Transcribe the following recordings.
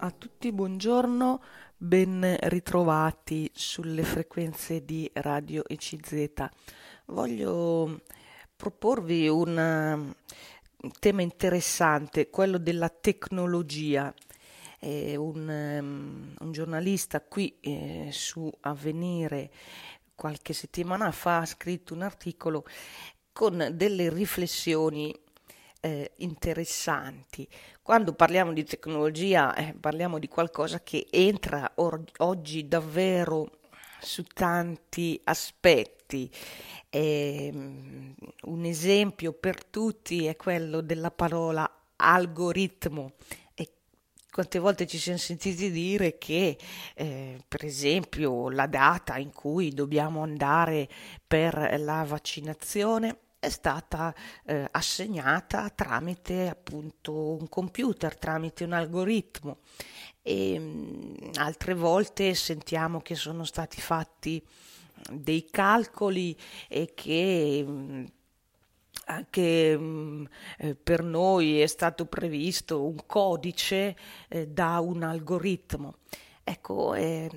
a tutti, buongiorno, ben ritrovati sulle frequenze di Radio ECZ. Voglio proporvi un tema interessante, quello della tecnologia. Eh, un, um, un, giornalista qui eh, su Avvenire qualche settimana fa ha scritto un articolo con delle riflessioni eh, interessanti. Quando parliamo di tecnologia eh, parliamo di qualcosa che entra or- oggi davvero su tanti aspetti. Eh, un esempio per tutti è quello della parola algoritmo. Quante volte ci siamo sentiti dire che, eh, per esempio, la data in cui dobbiamo andare per la vaccinazione è stata eh, assegnata tramite appunto un computer, tramite un algoritmo e mh, mm, altre volte sentiamo che sono stati fatti dei calcoli e che mh, mm, anche mh, mm, eh, per noi è stato previsto un codice eh, da un algoritmo. Ecco, eh,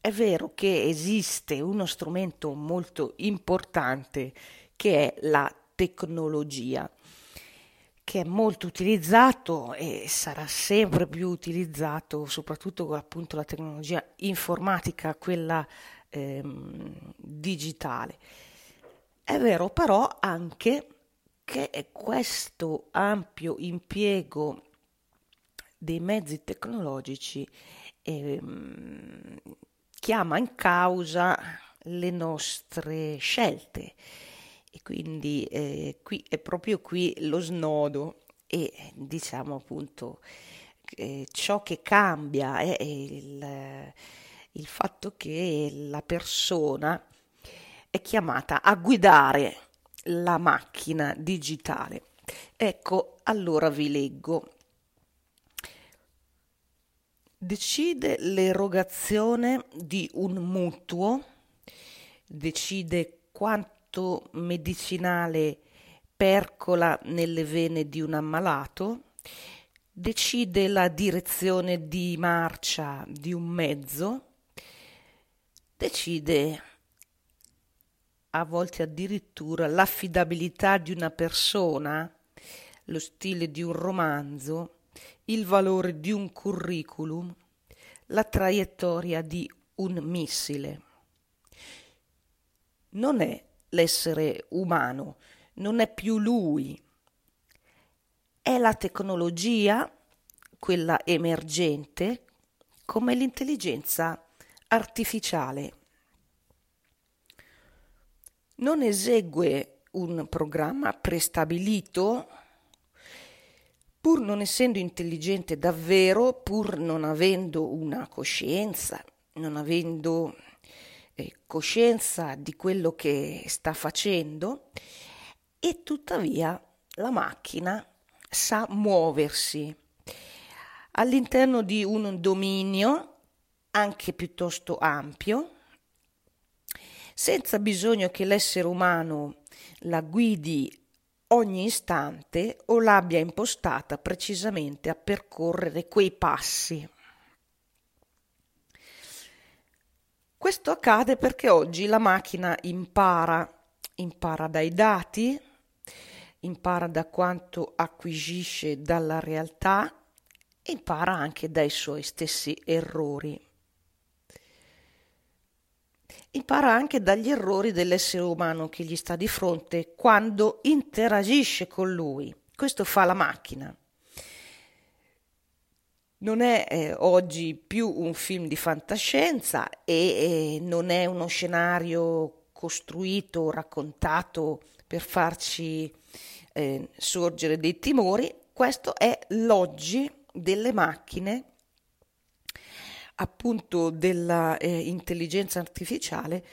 è vero che esiste uno strumento molto importante che è la tecnologia, che è molto utilizzato e sarà sempre più utilizzato, soprattutto con appunto la tecnologia informatica, quella ehm, digitale. È vero però anche che questo ampio impiego dei mezzi tecnologici ehm, chiama in causa le nostre scelte e quindi eh, qui è proprio qui lo snodo e diciamo appunto eh, ciò che cambia è il, il fatto che la persona è chiamata a guidare la macchina digitale. Ecco, allora vi leggo. Decide l'erogazione di un mutuo, decide quanto tratto medicinale percola nelle vene di un ammalato, decide la direzione di marcia di un mezzo, decide a volte addirittura l'affidabilità di una persona, lo stile di un romanzo, il valore di un curriculum, la traiettoria di un missile. Non è l'essere umano, non è più lui, è la tecnologia, quella emergente, come l'intelligenza artificiale. Non esegue un programma prestabilito, pur non essendo intelligente davvero, pur non avendo una coscienza, non avendo coscienza di quello che sta facendo e tuttavia la macchina sa muoversi all'interno di un dominio anche piuttosto ampio, senza bisogno che l'essere umano la guidi ogni istante o l'abbia impostata precisamente a percorrere quei passi. Questo accade perché oggi la macchina impara, impara dai dati, impara da quanto acquisisce dalla realtà, impara anche dai suoi stessi errori. Impara anche dagli errori dell'essere umano che gli sta di fronte quando interagisce con lui. Questo fa la macchina non è eh, oggi più un film di fantascienza e eh, non è uno scenario costruito, raccontato per farci eh, sorgere dei timori, questo è l'oggi delle macchine, appunto dell'intelligenza eh, artificiale,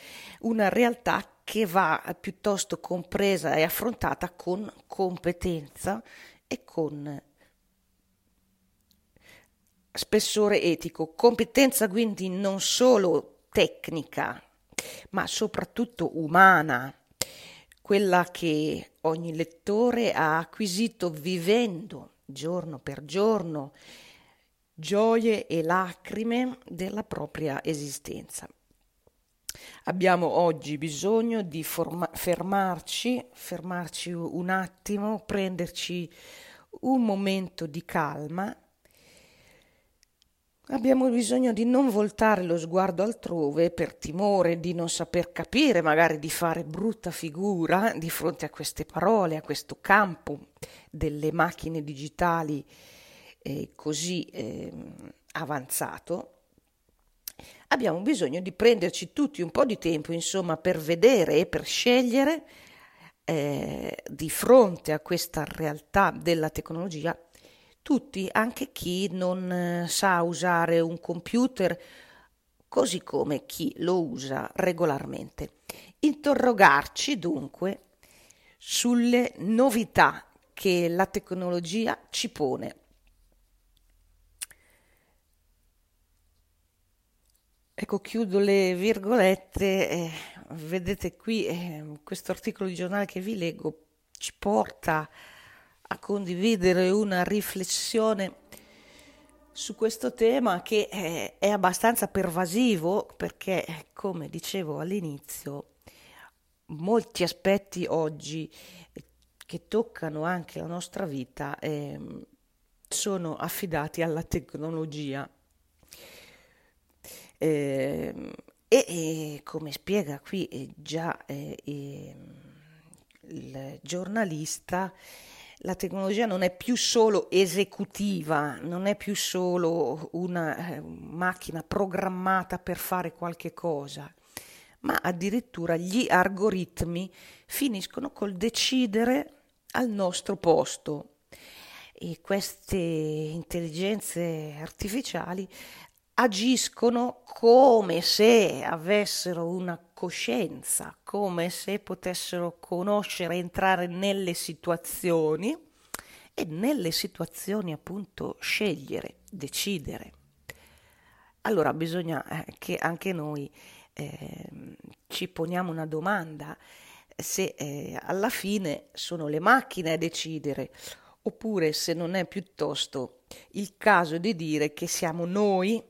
una realtà che va piuttosto compresa e affrontata con competenza e con spessore etico, competenza quindi non solo tecnica, ma soprattutto umana, quella che ogni lettore ha acquisito vivendo giorno per giorno gioie e lacrime della propria esistenza. Abbiamo oggi bisogno di forma- fermarci, fermarci un attimo, prenderci un momento di calma. Abbiamo bisogno di non voltare lo sguardo altrove per timore di non saper capire, magari di fare brutta figura di fronte a queste parole, a questo campo delle macchine digitali eh, così eh, avanzato. Abbiamo bisogno di prenderci tutti un po' di tempo, insomma, per vedere e per scegliere eh, di fronte a questa realtà della tecnologia, tutti, anche chi non eh, sa usare un computer, così come chi lo usa regolarmente. Interrogarci dunque sulle novità che la tecnologia ci pone Ecco, chiudo le virgolette. Eh, vedete qui eh, questo articolo di giornale che vi leggo ci porta a condividere una riflessione su questo tema che eh, è abbastanza pervasivo perché, come dicevo all'inizio, molti aspetti oggi che toccano anche la nostra vita ehm, sono affidati alla tecnologia. Eh, e, e, come spiega qui eh, già eh, il giornalista, la tecnologia non è più solo esecutiva, non è più solo una eh, macchina programmata per fare qualche cosa, ma addirittura gli algoritmi finiscono col decidere al nostro posto. E queste intelligenze artificiali agiscono come se avessero una coscienza, come se potessero conoscere, entrare nelle situazioni e nelle situazioni appunto scegliere, decidere. Allora bisogna eh, che anche noi eh, ci poniamo una domanda se eh, alla fine sono le macchine a decidere oppure se non è piuttosto il caso di dire che siamo noi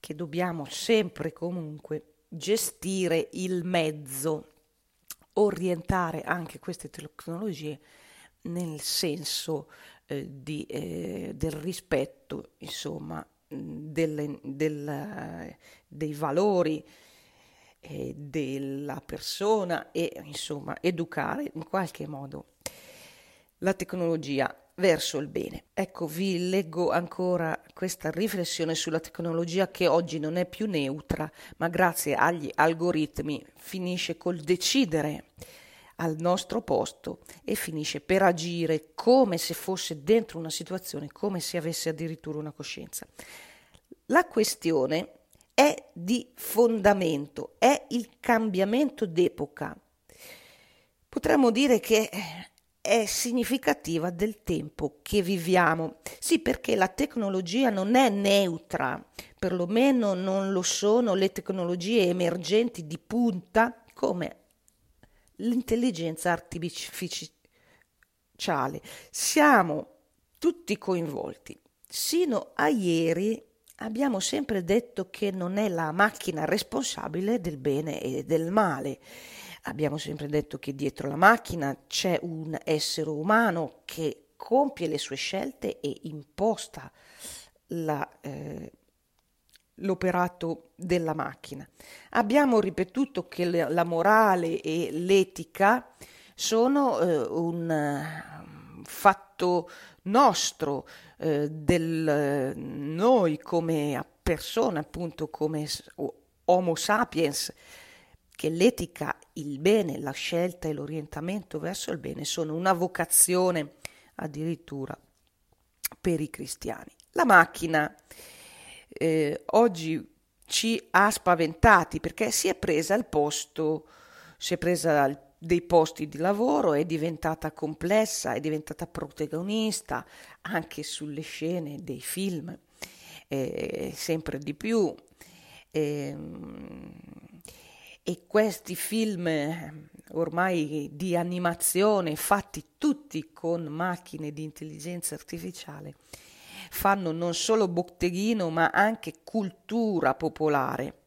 che dobbiamo sempre comunque gestire il mezzo, orientare anche queste tecnologie nel senso eh, di, eh, del rispetto, insomma, delle, del, dei valori eh, della persona e insomma educare in qualche modo la tecnologia verso il bene. Ecco, vi leggo ancora questa riflessione sulla tecnologia che oggi non è più neutra, ma grazie agli algoritmi finisce col decidere al nostro posto e finisce per agire come se fosse dentro una situazione, come se avesse addirittura una coscienza. La questione è di fondamento, è il cambiamento d'epoca. Potremmo dire che è significativa del tempo che viviamo. Sì, perché la tecnologia non è neutra, perlomeno non lo sono le tecnologie emergenti di punta come l'intelligenza artificiale. Siamo tutti coinvolti. Sino a ieri abbiamo sempre detto che non è la macchina responsabile del bene e del male Abbiamo sempre detto che dietro la macchina c'è un essere umano che compie le sue scelte e imposta la, eh, l'operato della macchina. Abbiamo ripetuto che la morale e l'etica sono eh, un uh, fatto nostro, eh, del noi come persone, appunto come Homo sapiens, che l'etica, il bene, la scelta e l'orientamento verso il bene sono una vocazione addirittura per i cristiani. La macchina eh, oggi ci ha spaventati perché si è presa il posto, si è presa dei posti di lavoro, è diventata complessa, è diventata protagonista anche sulle scene dei film, eh, sempre di più. Eh, e questi film eh, ormai di animazione fatti tutti con macchine di intelligenza artificiale fanno non solo botteghino ma anche cultura popolare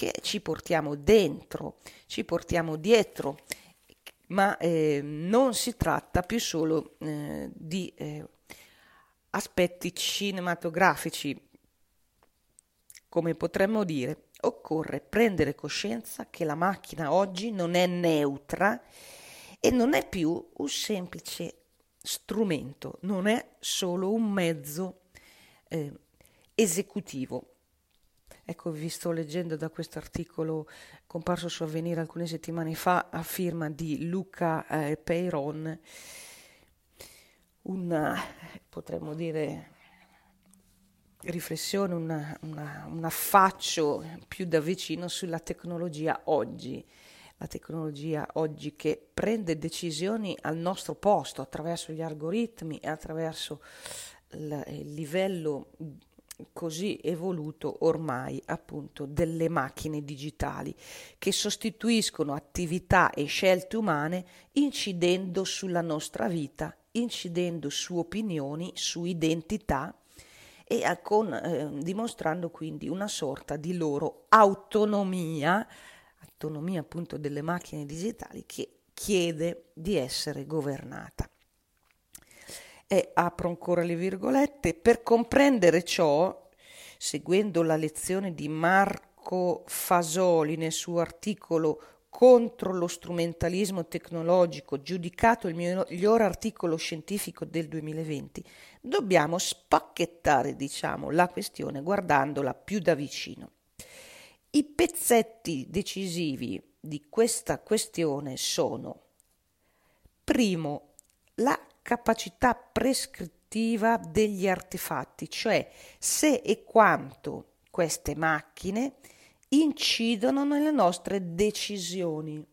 che ci portiamo dentro, ci portiamo dietro, ma eh, non si tratta più solo eh, di eh, aspetti cinematografici, come potremmo dire, occorre prendere coscienza che la macchina oggi non è neutra e non è più un semplice strumento, non è solo un mezzo eh, esecutivo. Ecco, vi sto leggendo da questo articolo comparso su Avvenire alcune settimane fa a firma di Luca eh, Peiron, una, potremmo dire, riflessione, una, una, un affaccio più da vicino sulla tecnologia oggi. La tecnologia oggi che prende decisioni al nostro posto attraverso gli algoritmi e attraverso il, il livello così evoluto ormai appunto delle macchine digitali che sostituiscono attività e scelte umane incidendo sulla nostra vita, incidendo su opinioni, su identità e con, eh, dimostrando quindi una sorta di loro autonomia autonomia appunto delle macchine digitali che chiede di essere governata. E apro ancora le virgolette, per comprendere ciò, seguendo la lezione di Marco Fasoli nel suo articolo contro lo strumentalismo tecnologico, giudicato il miglior articolo scientifico del 2020, dobbiamo spacchettare, diciamo, la questione guardandola più da vicino. I pezzetti decisivi di questa questione sono, primo, la capacità prescrittiva degli artefatti, cioè se e quanto queste macchine incidono nelle nostre decisioni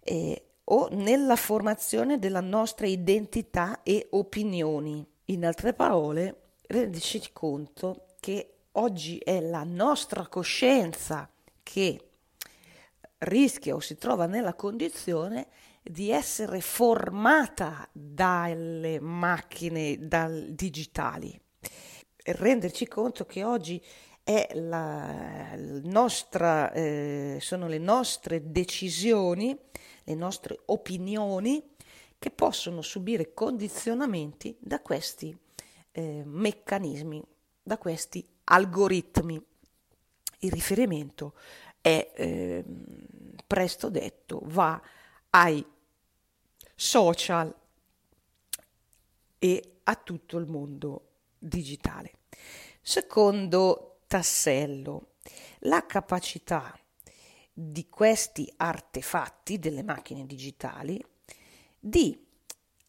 eh, o nella formazione della nostra identità e opinioni. In altre parole, rendici conto che oggi è la nostra coscienza che rischia o si trova nella condizione di essere formata dalle macchine dal digitali renderci conto che oggi la, nostra, eh, sono le nostre decisioni, le nostre opinioni che possono subire condizionamenti da questi eh, meccanismi, da questi algoritmi. Il riferimento è eh, presto detto, va ai social e a tutto il mondo digitale. Secondo tassello, la capacità di questi artefatti delle macchine digitali di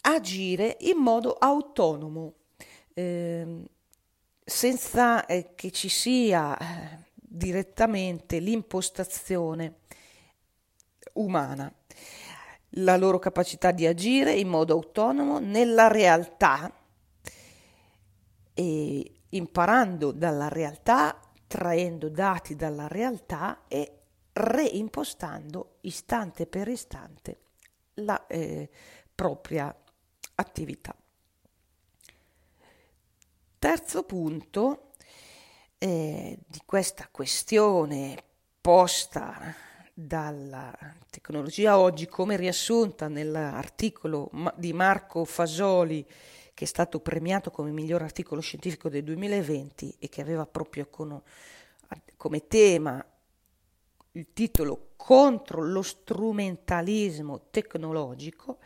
agire in modo autonomo. Eh, senza eh, che ci sia eh, direttamente l'impostazione umana, la loro capacità di agire in modo autonomo nella realtà e imparando dalla realtà, traendo dati dalla realtà e reimpostando istante per istante la eh, propria attività. Terzo punto eh, di questa questione posta dalla tecnologia oggi come riassunta nell'articolo di Marco Fasoli che è stato premiato come miglior articolo scientifico del 2020 e che aveva proprio con, come tema il titolo contro lo strumentalismo tecnologico,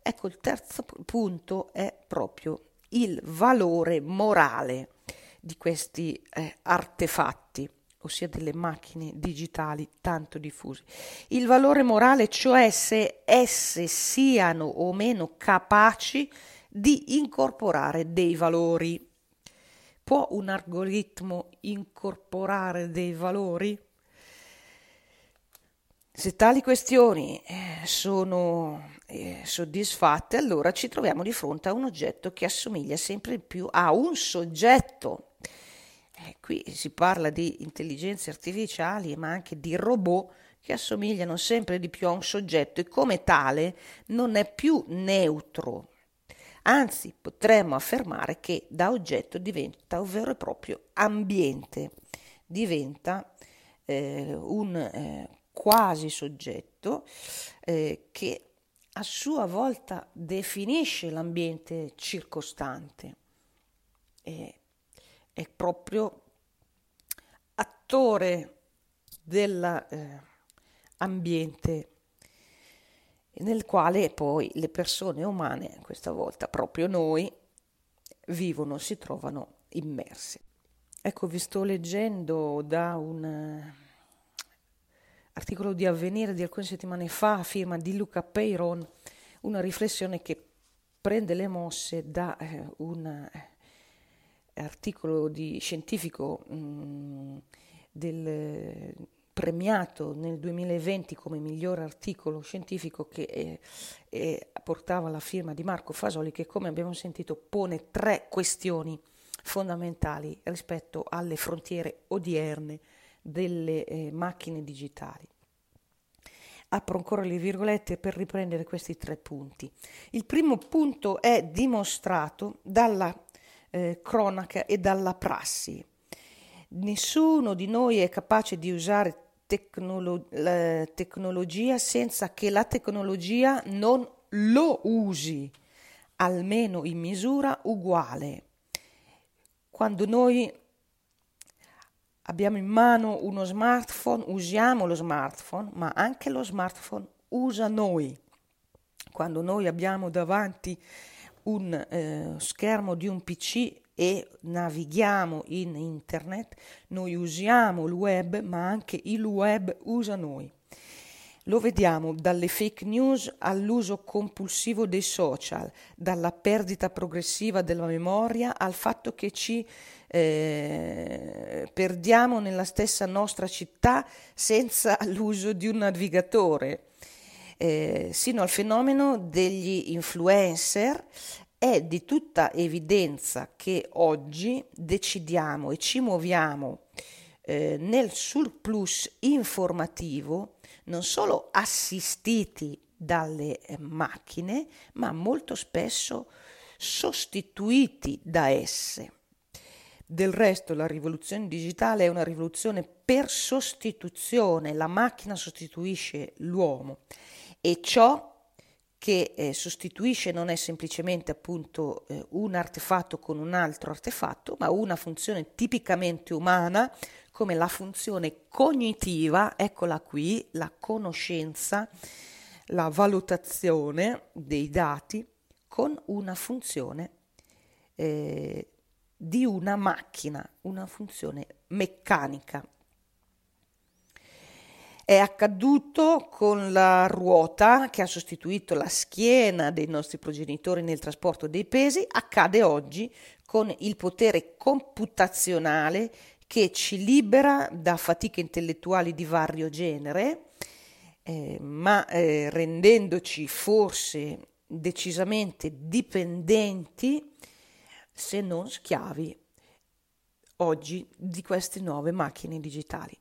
ecco il terzo punto è proprio il valore morale di questi eh, artefatti, ossia delle macchine digitali tanto diffuse. Il valore morale, cioè se esse siano o meno capaci incorporare dei valori. Può un algoritmo incorporare dei valori? Se tali questioni eh, sono eh, soddisfatte, allora ci troviamo di fronte a un oggetto che assomiglia sempre più a un soggetto. Eh, qui si parla di intelligenze artificiali, ma anche di robot che assomigliano sempre di più a un soggetto e come tale non è più neutro. Anzi, potremmo affermare che da oggetto diventa un vero e proprio ambiente, diventa eh, un eh, quasi soggetto eh, che a sua volta definisce l'ambiente circostante. E, è proprio attore dell'ambiente eh, nel quale poi le persone umane, questa volta proprio noi, vivono, si trovano immerse. Ecco, vi sto leggendo da un eh, articolo di Avvenire di alcune settimane fa, a firma di Luca Peyron, una riflessione che prende le mosse da eh, un eh, articolo di scientifico mh, mm, del premiato nel 2020 come miglior articolo scientifico che eh, eh, portava la firma di Marco Fasoli che come abbiamo sentito pone tre questioni fondamentali rispetto alle frontiere odierne delle eh, macchine digitali. Apro ancora le virgolette per riprendere questi tre punti. Il primo punto è dimostrato dalla eh, cronaca e dalla prassi. Nessuno di noi è capace di usare tecnolo- la tecnologia senza che la tecnologia non lo usi, almeno in misura uguale. Quando noi abbiamo in mano uno smartphone, usiamo lo smartphone, ma anche lo smartphone usa noi. Quando noi abbiamo davanti un eh, schermo di un PC e navighiamo in internet, noi usiamo il web, ma anche il web usa noi. Lo vediamo dalle fake news all'uso compulsivo dei social, dalla perdita progressiva della memoria al fatto che ci eh, perdiamo nella stessa nostra città senza l'uso di un navigatore, eh, sino al fenomeno degli influencer è di tutta evidenza che oggi decidiamo e ci muoviamo eh, nel surplus informativo non solo assistiti dalle eh, macchine, ma molto spesso sostituiti da esse. Del resto la rivoluzione digitale è una rivoluzione per sostituzione, la macchina sostituisce l'uomo e ciò che eh, sostituisce non è semplicemente appunto eh, un artefatto con un altro artefatto, ma una funzione tipicamente umana come la funzione cognitiva, eccola qui, la conoscenza, la valutazione dei dati con una funzione eh, di una macchina, una funzione meccanica. È accaduto con la ruota che ha sostituito la schiena dei nostri progenitori nel trasporto dei pesi, accade oggi con il potere computazionale che ci libera da fatiche intellettuali di vario genere, eh, ma eh, rendendoci forse decisamente dipendenti, se non schiavi, oggi di queste nuove macchine digitali.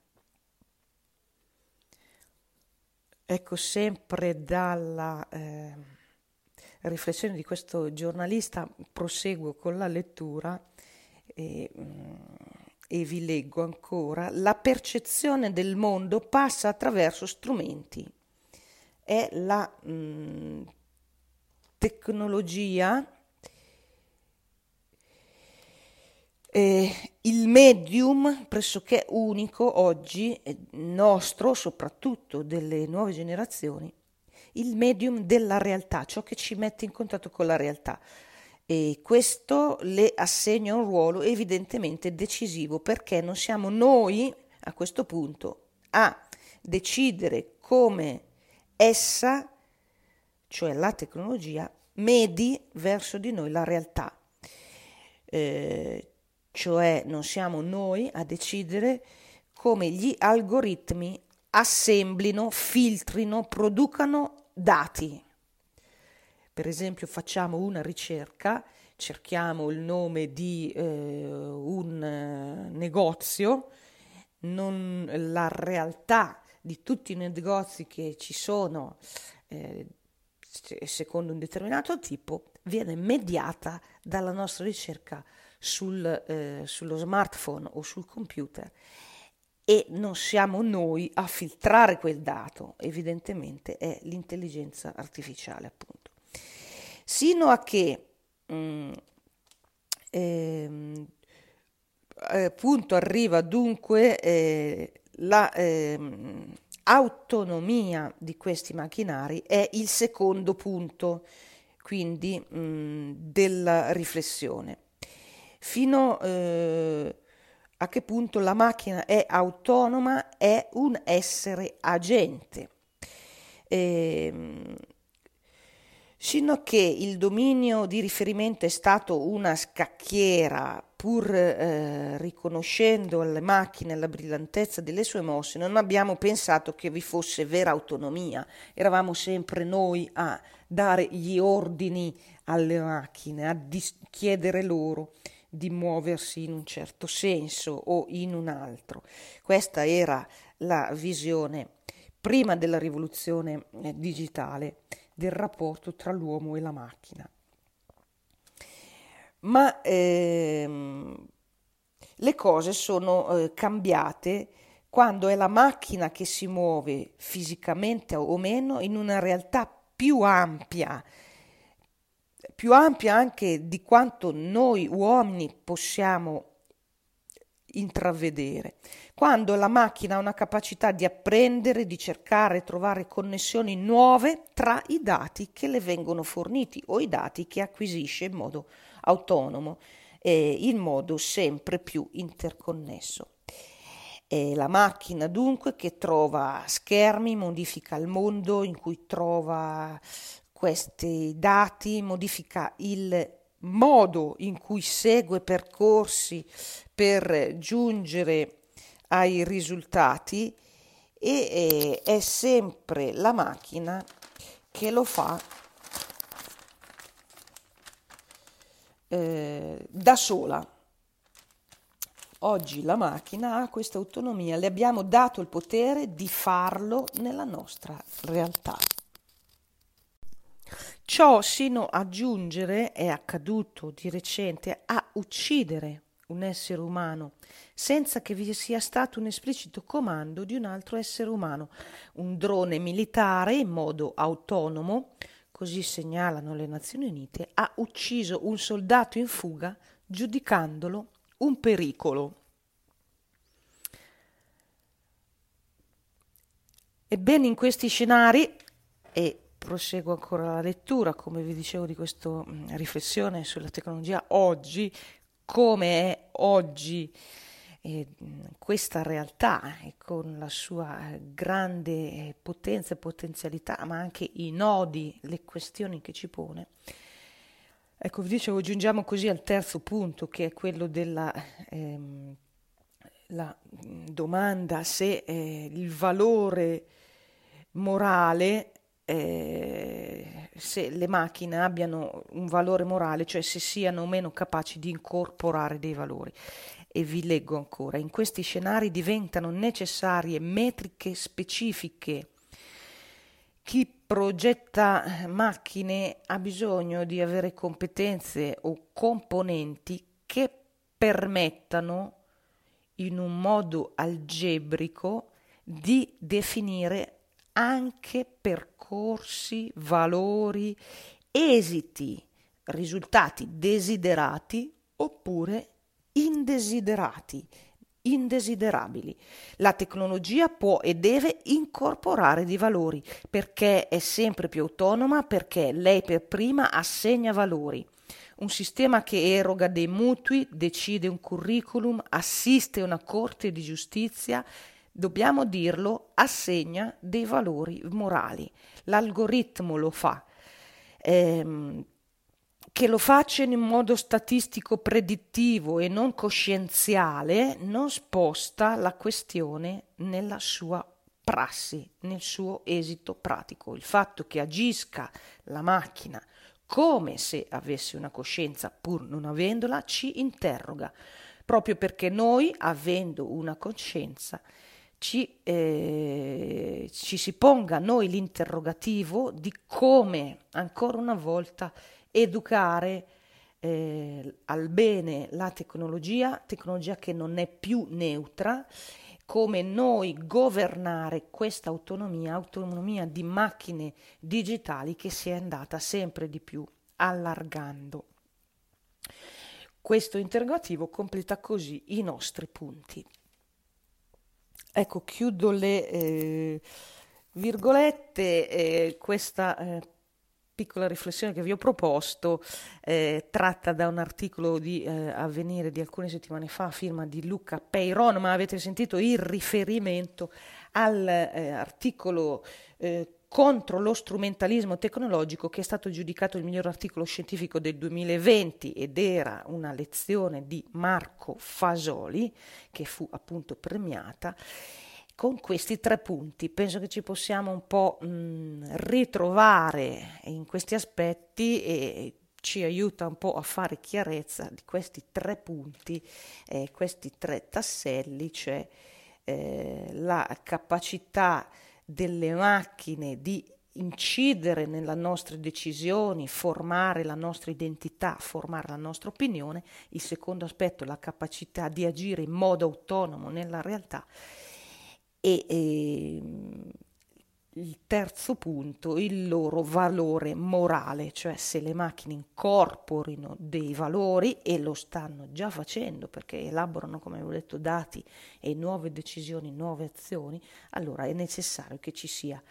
Ecco, sempre dalla eh, riflessione di questo giornalista proseguo con la lettura e, mm, e vi leggo ancora. La percezione del mondo passa attraverso strumenti. È la mh, mm, tecnologia Eh, il medium pressoché unico oggi, eh, nostro, soprattutto delle nuove generazioni, il medium della realtà, ciò che ci mette in contatto con la realtà. E questo le assegna un ruolo evidentemente decisivo perché non siamo noi a questo punto a decidere come essa, cioè la tecnologia, medi verso di noi la realtà. Eh, cioè non siamo noi a decidere come gli algoritmi assemblino, filtrino, producano dati. Per esempio facciamo una ricerca, cerchiamo il nome di eh, un eh, negozio, non, la realtà di tutti i negozi che ci sono eh, secondo un determinato tipo viene mediata dalla nostra ricerca sul, eh, sullo smartphone o sul computer e non siamo noi a filtrare quel dato, evidentemente è l'intelligenza artificiale appunto. Sino a che mh, mm, ehm, appunto arriva dunque eh, la ehm, autonomia di questi macchinari è il secondo punto quindi mh, della riflessione. Fino eh, a che punto la macchina è autonoma, è un essere agente. Eh, sino a che il dominio di riferimento è stato una scacchiera, pur eh, riconoscendo alle macchine la brillantezza delle sue mosse, non abbiamo pensato che vi fosse vera autonomia, eravamo sempre noi a dare gli ordini alle macchine, a dis- chiedere loro di muoversi in un certo senso o in un altro. Questa era la visione prima della rivoluzione eh, digitale del rapporto tra l'uomo e la macchina. Ma ehm, le cose sono eh, cambiate quando è la macchina che si muove fisicamente o meno in una realtà più ampia, più ampia anche di quanto noi uomini possiamo intravedere. Quando la macchina ha una capacità di apprendere, di cercare e trovare connessioni nuove tra i dati che le vengono forniti o i dati che acquisisce in modo autonomo e in modo sempre più interconnesso. È la macchina dunque che trova schermi, modifica il mondo in cui trova questi dati, modifica il modo in cui segue percorsi per giungere ai risultati e è sempre la macchina che lo fa eh, da sola. Oggi la macchina ha questa autonomia, le abbiamo dato il potere di farlo nella nostra realtà. Ciò sino a giungere, è accaduto di recente, a uccidere un essere umano senza che vi sia stato un esplicito comando di un altro essere umano. Un drone militare in modo autonomo, così segnalano le Nazioni Unite, ha ucciso un soldato in fuga giudicandolo un pericolo. Ebbene, in questi scenari, e proseguo ancora la lettura, come vi dicevo, di questa mm, riflessione sulla tecnologia oggi, come è oggi eh, questa realtà eh, con la sua grande eh, potenza e potenzialità, ma anche i nodi, le questioni che ci pone. Ecco, vi dicevo, giungiamo così al terzo punto, che è quello della ehm, domanda se eh, il valore morale eh, se le macchine abbiano un valore morale, cioè se siano o meno capaci di incorporare dei valori. E vi leggo ancora, in questi scenari diventano necessarie metriche specifiche. Chi progetta macchine ha bisogno di avere competenze o componenti che permettano in un modo algebrico di definire anche percorsi, valori, esiti, risultati desiderati oppure indesiderati, indesiderabili. La tecnologia può e deve incorporare dei valori perché è sempre più autonoma, perché lei per prima assegna valori. Un sistema che eroga dei mutui, decide un curriculum, assiste una corte di giustizia dobbiamo dirlo, assegna dei valori morali. L'algoritmo lo fa. Ehm, che lo faccia in modo statistico predittivo e non coscienziale non sposta la questione nella sua prassi, nel suo esito pratico. Il fatto che agisca la macchina come se avesse una coscienza pur non avendola ci interroga, proprio perché noi, avendo una coscienza, ci, eh, ci si ponga noi l'interrogativo di come ancora una volta educare eh, al bene la tecnologia, tecnologia che non è più neutra, come noi governare questa autonomia, autonomia di macchine digitali che si è andata sempre di più allargando. Questo interrogativo completa così i nostri punti. Ecco, chiudo le eh, virgolette, eh, questa eh, piccola riflessione che vi ho proposto, eh, tratta da un articolo di eh, Avvenire di alcune settimane fa, firma di Luca Peiron, ma avete sentito il riferimento all'articolo eh, eh, contro lo strumentalismo tecnologico che è stato giudicato il miglior articolo scientifico del 2020 ed era una lezione di Marco Fasoli che fu appunto premiata con questi tre punti. Penso che ci possiamo un po' mh, ritrovare in questi aspetti e ci aiuta un po' a fare chiarezza di questi tre punti, eh, questi tre tasselli, cioè eh, la capacità delle macchine di incidere nelle nostre decisioni, formare la nostra identità, formare la nostra opinione. Il secondo aspetto è la capacità di agire in modo autonomo nella realtà e eh, il terzo punto, il loro valore morale, cioè se le macchine incorporino dei valori e lo stanno già facendo perché elaborano, come avevo detto, dati e nuove decisioni, nuove azioni, allora è necessario che ci sia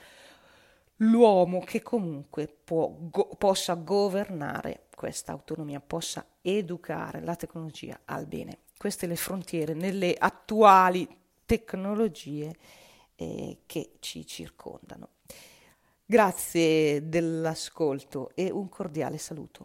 l'uomo che comunque può, go, possa governare questa autonomia, possa educare la tecnologia al bene. Queste le frontiere nelle attuali tecnologie eh, che ci circondano. Grazie dell'ascolto e un cordiale saluto.